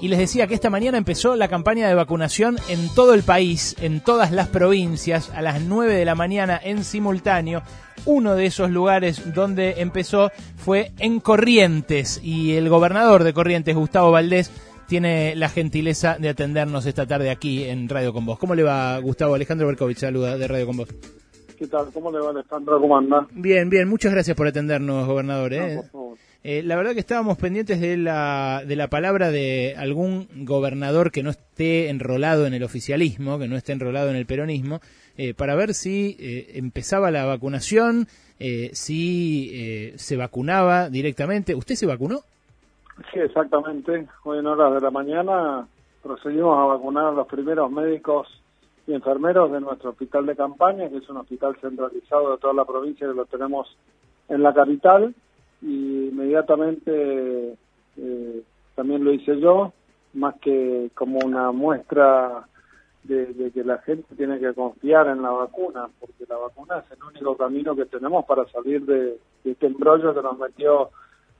y les decía que esta mañana empezó la campaña de vacunación en todo el país, en todas las provincias, a las 9 de la mañana en simultáneo. Uno de esos lugares donde empezó fue en Corrientes y el gobernador de Corrientes, Gustavo Valdés, tiene la gentileza de atendernos esta tarde aquí en Radio Con Vos. ¿Cómo le va, Gustavo? Alejandro Berkovich saluda de Radio Con Vos. ¿Qué tal? ¿Cómo le va, Alejandro? ¿Cómo anda? Bien, bien. Muchas gracias por atendernos, gobernador. ¿eh? Eh, la verdad que estábamos pendientes de la, de la palabra de algún gobernador que no esté enrolado en el oficialismo, que no esté enrolado en el peronismo, eh, para ver si eh, empezaba la vacunación, si se vacunaba directamente. ¿Usted se vacunó? Sí, exactamente. Hoy en horas de la mañana procedimos a vacunar a los primeros médicos y enfermeros de nuestro hospital de campaña, que es un hospital centralizado de toda la provincia que lo tenemos en la capital y inmediatamente eh, también lo hice yo, más que como una muestra de, que la gente tiene que confiar en la vacuna, porque la vacuna es el único camino que tenemos para salir de, este embrollo que nos metió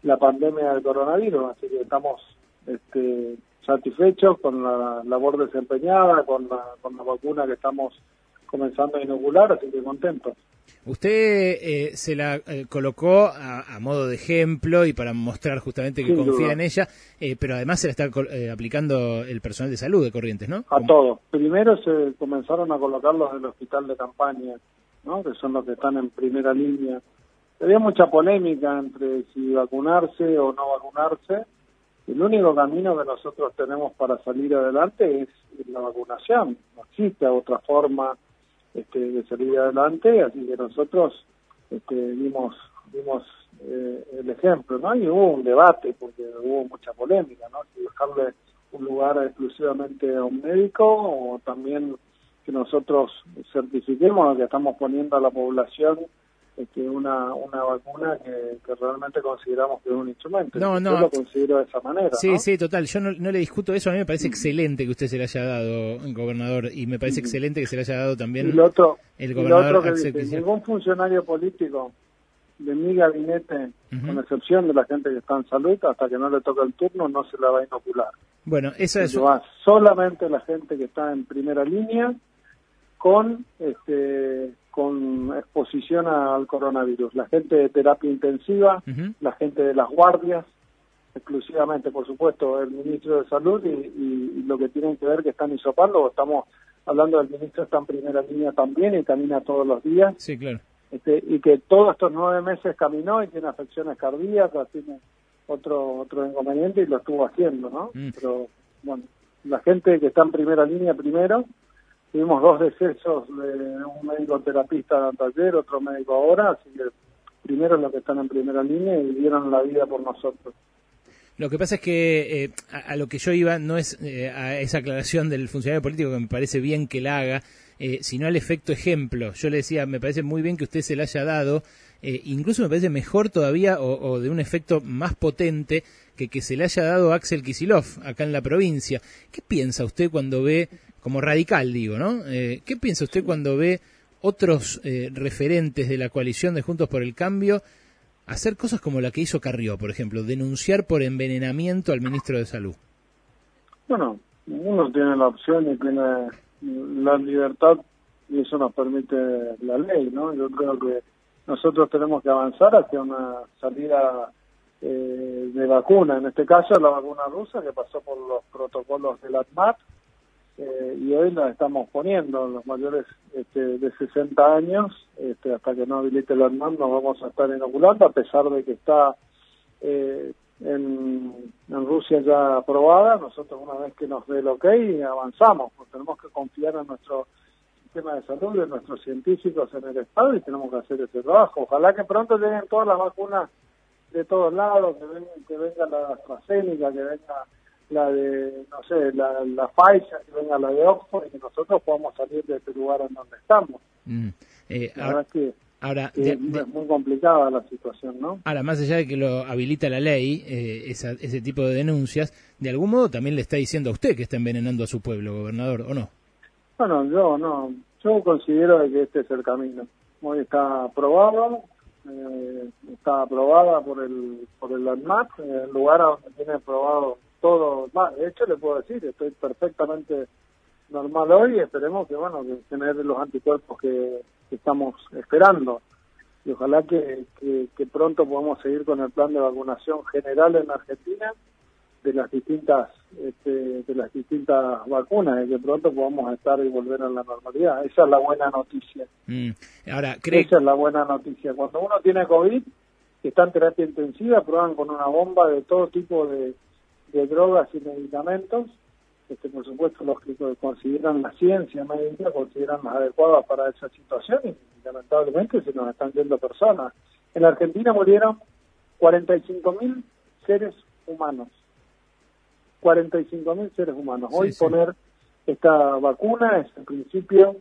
la pandemia del coronavirus, así que estamos este, satisfechos con la labor desempeñada, con la, con la vacuna que estamos comenzando a inocular, así que contentos. Usted eh, se la eh, colocó a, modo de ejemplo y para mostrar justamente que confía en ella, eh, pero además se la está aplicando el personal de salud de Corrientes, ¿no? A todos. Primero se comenzaron a colocarlos en el hospital de campaña, ¿no? que son los que están en primera línea. Había mucha polémica entre si vacunarse o no vacunarse. El único camino que nosotros tenemos para salir adelante es la vacunación. No existe otra forma este, de salir adelante, así que nosotros este, dimos, dimos eh, el ejemplo, ¿no? Y hubo un debate, porque hubo mucha polémica, ¿no? Si dejarle un lugar exclusivamente a un médico o también que nosotros certifiquemos que estamos poniendo a la población este, una, una vacuna que, realmente consideramos que es un instrumento. No, no. Yo lo considero de esa manera. Sí, sí, total. Yo no, le discuto eso. A mí me parece excelente que usted se le haya dado, gobernador, y me parece excelente que se le haya dado también el otro, el gobernador. que ningún funcionario político de mi gabinete, con excepción de la gente que está en salud, hasta que no le toca el turno, no se la va a inocular. Bueno, eso es. solamente la gente que está en primera línea con este con exposición al coronavirus. La gente de terapia intensiva, la gente de las guardias, exclusivamente, por supuesto, el ministro de Salud y, lo que tienen que ver que están hisopando, estamos hablando del ministro está en primera línea también y camina todos los días. Sí, claro. Este, y que todos estos nueve meses caminó y tiene afecciones cardíacas, tiene otro otro inconveniente y lo estuvo haciendo, ¿no? Mm. Pero bueno, la gente que está en primera línea primero Tuvimos dos decesos de un médico terapista taller, otro médico ahora, así que primero los que están en primera línea y dieron la vida por nosotros. Lo que pasa es que eh, a, lo que yo iba no es eh, a esa aclaración del funcionario político que me parece bien que la haga, eh, sino al efecto ejemplo. Yo le decía, me parece muy bien que usted se la haya dado, incluso me parece mejor todavía o, o, de un efecto más potente que que se le haya dado Axel Kisilov acá en la provincia. ¿Qué piensa usted cuando ve como radical digo, ¿no? Eh, ¿Qué piensa usted cuando ve otros eh, referentes de la coalición de Juntos por el Cambio hacer cosas como la que hizo Carrió, por ejemplo, denunciar por envenenamiento al ministro de Salud? Bueno, uno tiene la opción y tiene la libertad y eso nos permite la ley, ¿no? Yo creo que nosotros tenemos que avanzar hacia una salida eh, de vacuna, en este caso la vacuna rusa que pasó por los protocolos del ATMAT, eh, y hoy nos estamos poniendo los mayores este, de 60 años, este, hasta que no habilite el ANMAN nos vamos a estar inoculando, a pesar de que está eh, en, Rusia ya aprobada, nosotros una vez que nos dé el ok avanzamos, pues tenemos que confiar en nuestro sistema de salud, en nuestros científicos en el Estado y tenemos que hacer ese trabajo. Ojalá que pronto lleguen todas las vacunas de todos lados, que, venga, que venga la AstraZeneca, que venga la de, no sé, la, la Pfizer, que venga la de Oxford y que nosotros podamos salir de este lugar en donde estamos. Mm. Eh, la ahora, que, ahora es muy complicada la situación, ¿no? Ahora, más allá de que lo habilita la ley, eh, ese tipo de denuncias, de algún modo también le está diciendo a usted que está envenenando a su pueblo, gobernador, ¿o no? Bueno, yo no, yo considero que este es el camino. Hoy está aprobado, eh, está aprobada por el por el ANMAT, el lugar donde tiene aprobado todo mal. De hecho, le puedo decir, estoy perfectamente normal hoy y esperemos que, bueno, que tener los anticuerpos que, estamos esperando. Y ojalá que, que, pronto podamos seguir con el plan de vacunación general en Argentina de las distintas este, de las distintas vacunas y que pronto podamos estar y volver a la normalidad. Esa es la buena noticia. Mm. Ahora, Esa es la buena noticia. Cuando uno tiene COVID, está en terapia intensiva, prueban con una bomba de todo tipo de, de drogas y medicamentos este, por supuesto los que consideran la ciencia médica, consideran las adecuadas para esa situación y lamentablemente se nos están yendo personas. En la Argentina murieron 45.000 seres humanos. 45.000 seres humanos. Hoy poner esta vacuna es el principio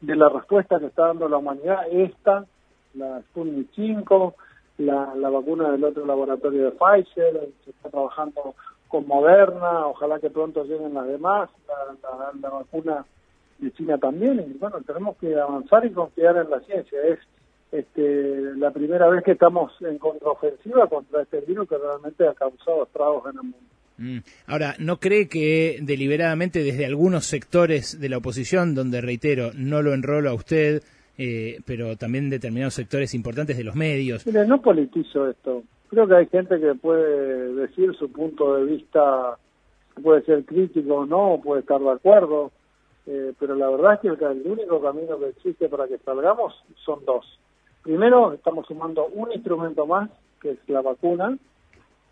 de la respuesta que está dando la humanidad. Esta, la Sputnik 5, la, la vacuna del otro laboratorio de Pfizer, se está trabajando con Moderna, ojalá que pronto lleguen las demás, la, vacuna de China también, y bueno, tenemos que avanzar y confiar en la ciencia. Es este, la primera vez que estamos en contraofensiva contra este virus que realmente ha causado estragos en el mundo. Mm. Ahora, ¿no cree que deliberadamente desde algunos sectores de la oposición, donde reitero, no lo enrolo a usted, eh, pero también determinados sectores importantes de los medios? Mire, no politizo esto creo que hay gente que puede decir su punto de vista, puede ser crítico o no, puede estar de acuerdo, eh, pero la verdad es que el, único camino que existe para que salgamos son dos. Primero, estamos sumando un instrumento más, que es la vacuna,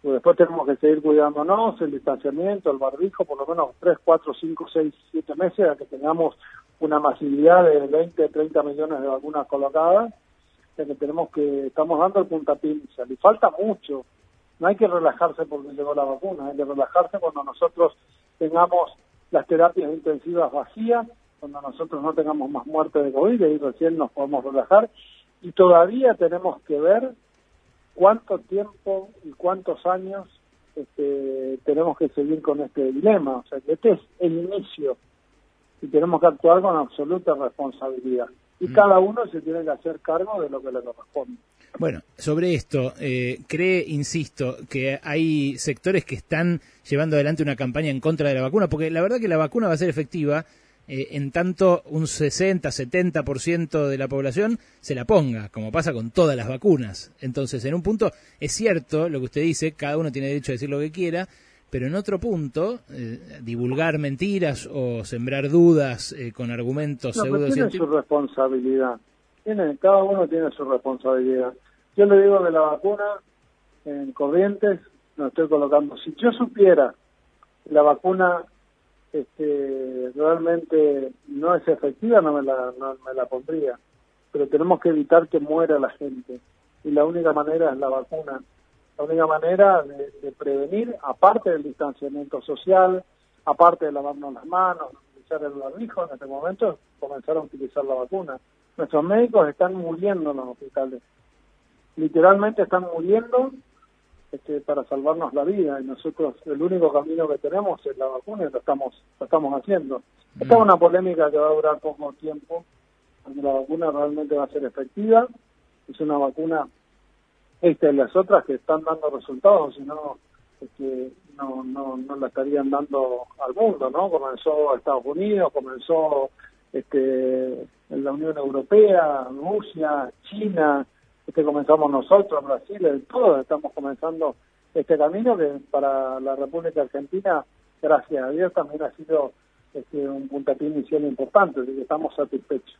y después tenemos que seguir cuidándonos, el distanciamiento, el barbijo, por lo menos 3, 4, 5, 6, 7 meses, a que tengamos una masividad de 20, 30 millones de vacunas colocadas que tenemos que, estamos dando el puntapié inicial y falta mucho. No hay que relajarse porque llegó la vacuna, hay que relajarse cuando nosotros tengamos las terapias intensivas vacías, cuando nosotros no tengamos más muerte de COVID, y recién nos podemos relajar. Y todavía tenemos que ver cuánto tiempo y cuántos años este, tenemos que seguir con este dilema. O sea, que este es el inicio y tenemos que actuar con absoluta responsabilidad y mm. cada uno se tiene que hacer cargo de lo que le corresponde. Bueno, sobre esto, eh, cree, insisto, que hay sectores que están llevando adelante una campaña en contra de la vacuna, porque la verdad que la vacuna va a ser efectiva eh, en tanto un 60-70% de la población se la ponga, como pasa con todas las vacunas. Entonces, en un punto, es cierto lo que usted dice, cada uno tiene derecho a decir lo que quiera, pero en otro punto, eh, divulgar mentiras o sembrar dudas eh, con argumentos no, Tiene su responsabilidad. Tiene, cada uno tiene su responsabilidad. Yo le digo de la vacuna en Corrientes, no estoy colocando. Si yo supiera la vacuna este, realmente no es efectiva, no me, la, no me la pondría. Pero tenemos que evitar que muera la gente. Y la única manera es la vacuna la única manera de, prevenir, aparte del distanciamiento social, aparte de lavarnos las manos, utilizar el barbijo, en este momento comenzar a utilizar la vacuna. Nuestros médicos están muriendo en los hospitales. Literalmente están muriendo este, para salvarnos la vida y nosotros el único camino que tenemos es la vacuna y lo estamos, lo estamos haciendo. Esta es una polémica que va a durar poco tiempo, porque la vacuna realmente va a ser efectiva. Es una vacuna esta y las otras que están dando resultados, si no, este, no, no, no la estarían dando al mundo, ¿no? Comenzó Estados Unidos, comenzó este, la Unión Europea, Rusia, China, este comenzamos nosotros, Brasil, todos estamos comenzando este camino que para la República Argentina, gracias a Dios, también ha sido este, un puntapié inicial importante, así que estamos satisfechos.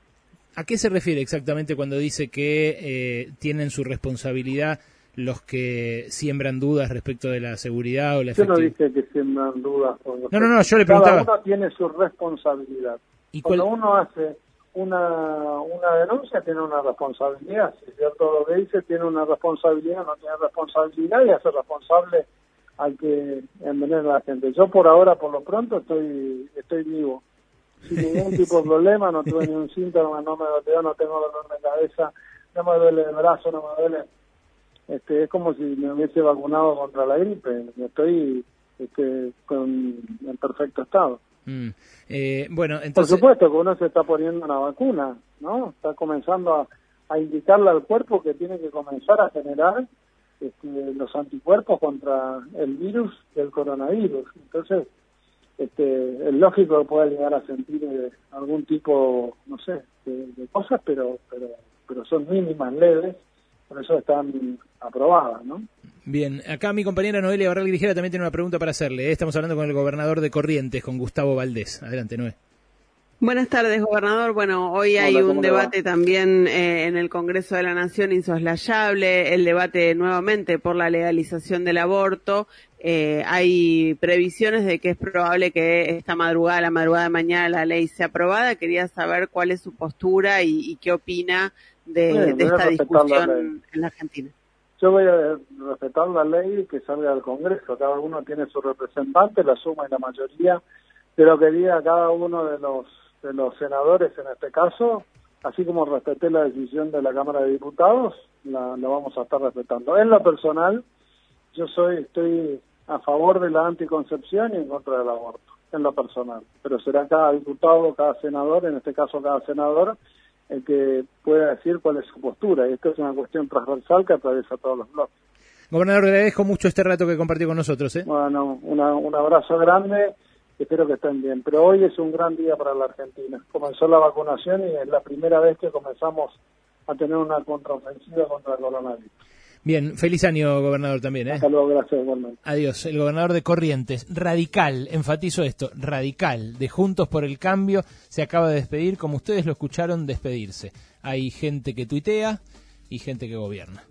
¿A qué se refiere exactamente cuando dice que eh, tienen su responsabilidad los que siembran dudas respecto de la seguridad o la efectividad? Yo no dije que siembran dudas. No, no, no, yo le preguntaba. Cada uno tiene su responsabilidad. ¿Y cuando uno hace una, una denuncia, tiene una responsabilidad. Si es cierto lo que dice, tiene una responsabilidad, no tiene responsabilidad y hace responsable al que envenena a la gente. Yo por ahora, por lo pronto, estoy, estoy vivo sin ningún tipo de problema, no tuve ningún síntoma, no me dolió, no tengo dolor de cabeza, no me duele el brazo, no me duele. Este, es como si me hubiese vacunado contra la gripe, estoy este, con, en perfecto estado. Mm. Eh, bueno, entonces... Por supuesto que uno se está poniendo una vacuna, ¿no? Está comenzando a, a indicarle al cuerpo que tiene que comenzar a generar este, los anticuerpos contra el virus del coronavirus. Entonces, este, es lógico que pueda llegar a sentir eh, algún tipo, no sé, de, cosas, pero, pero, pero son mínimas, leves, por eso están aprobadas, ¿no? Bien, acá mi compañera Noelia Barral Grijera también tiene una pregunta para hacerle. ¿eh? Estamos hablando con el gobernador de Corrientes, con Gustavo Valdés. Adelante, Noé. Buenas tardes, gobernador. Bueno, hoy hay un debate también eh, en el Congreso de la Nación insoslayable, el debate nuevamente por la legalización del aborto. Eh, hay previsiones de que es probable que esta madrugada, la madrugada de mañana, la ley sea aprobada. Quería saber cuál es su postura y, qué opina de, esta discusión en la Argentina. Yo voy a respetar la ley que salga del Congreso. Cada uno tiene su representante, la suma y la mayoría de lo que diga cada uno de los de los senadores en este caso, así como respeté la decisión de la Cámara de Diputados, la, vamos a estar respetando. En lo personal, yo soy estoy a favor de la anticoncepción y en contra del aborto, en lo personal. Pero será cada diputado, cada senador, en este caso cada senador, el que pueda decir cuál es su postura. Y esto es una cuestión transversal que atraviesa todos los bloques. Gobernador, agradezco mucho este rato que compartió con nosotros. ¿eh? Bueno, un abrazo grande espero que estén bien. Pero hoy es un gran día para la Argentina. Comenzó la vacunación y es la primera vez que comenzamos a tener una contraofensiva contra el coronavirus. Bien, feliz año, gobernador, también. ¿eh? Hasta luego, gracias, igualmente. Adiós. El gobernador de Corrientes, radical, enfatizo esto, radical, de Juntos por el Cambio, se acaba de despedir, como ustedes lo escucharon despedirse. Hay gente que tuitea y gente que gobierna.